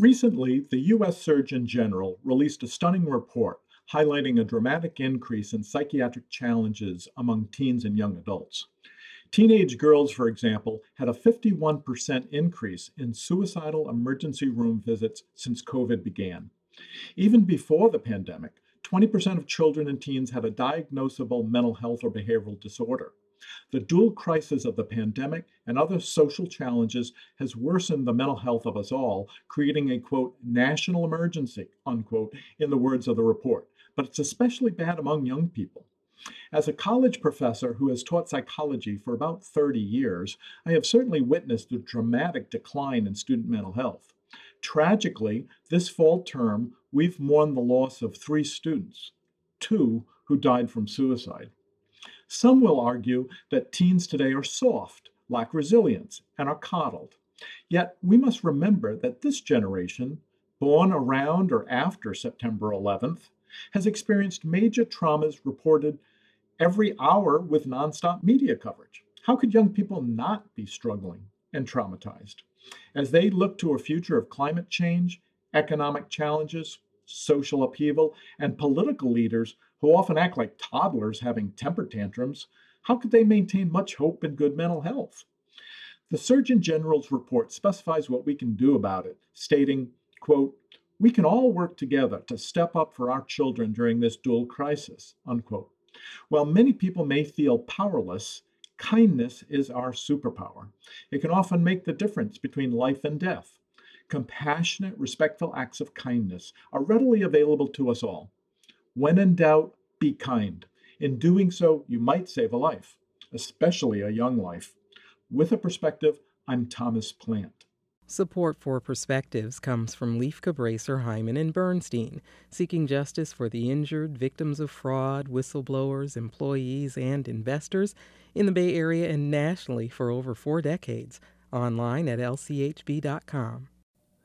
Recently, the U.S. Surgeon General released a stunning report highlighting a dramatic increase in psychiatric challenges among teens and young adults. Teenage girls, for example, had a 51% increase in suicidal emergency room visits since COVID began. Even before the pandemic, 20% of children and teens had a diagnosable mental health or behavioral disorder. The dual crisis of the pandemic and other social challenges has worsened the mental health of us all, creating a quote, national emergency, unquote, in the words of the report. But it's especially bad among young people. As a college professor who has taught psychology for about 30 years, I have certainly witnessed a dramatic decline in student mental health. Tragically, this fall term, we've mourned the loss of three students, two who died from suicide. Some will argue that teens today are soft, lack resilience, and are coddled. Yet we must remember that this generation, born around or after September 11th, has experienced major traumas reported every hour with nonstop media coverage. How could young people not be struggling and traumatized? As they look to a future of climate change, economic challenges, social upheaval, and political leaders who often act like toddlers having temper tantrums, how could they maintain much hope and good mental health? The Surgeon General's report specifies what we can do about it, stating, quote, we can all work together to step up for our children during this dual crisis, unquote. While many people may feel powerless, kindness is our superpower. It can often make the difference between life and death. Compassionate, respectful acts of kindness are readily available to us all. When in doubt, be kind. In doing so, you might save a life, especially a young life. With a perspective, I'm Thomas Plante. Support for Perspectives comes from Lieff Cabraser, Heimann, and Bernstein, seeking justice for the injured, victims of fraud, whistleblowers, employees, and investors in the Bay Area and nationally for over four decades. Online at lchb.com.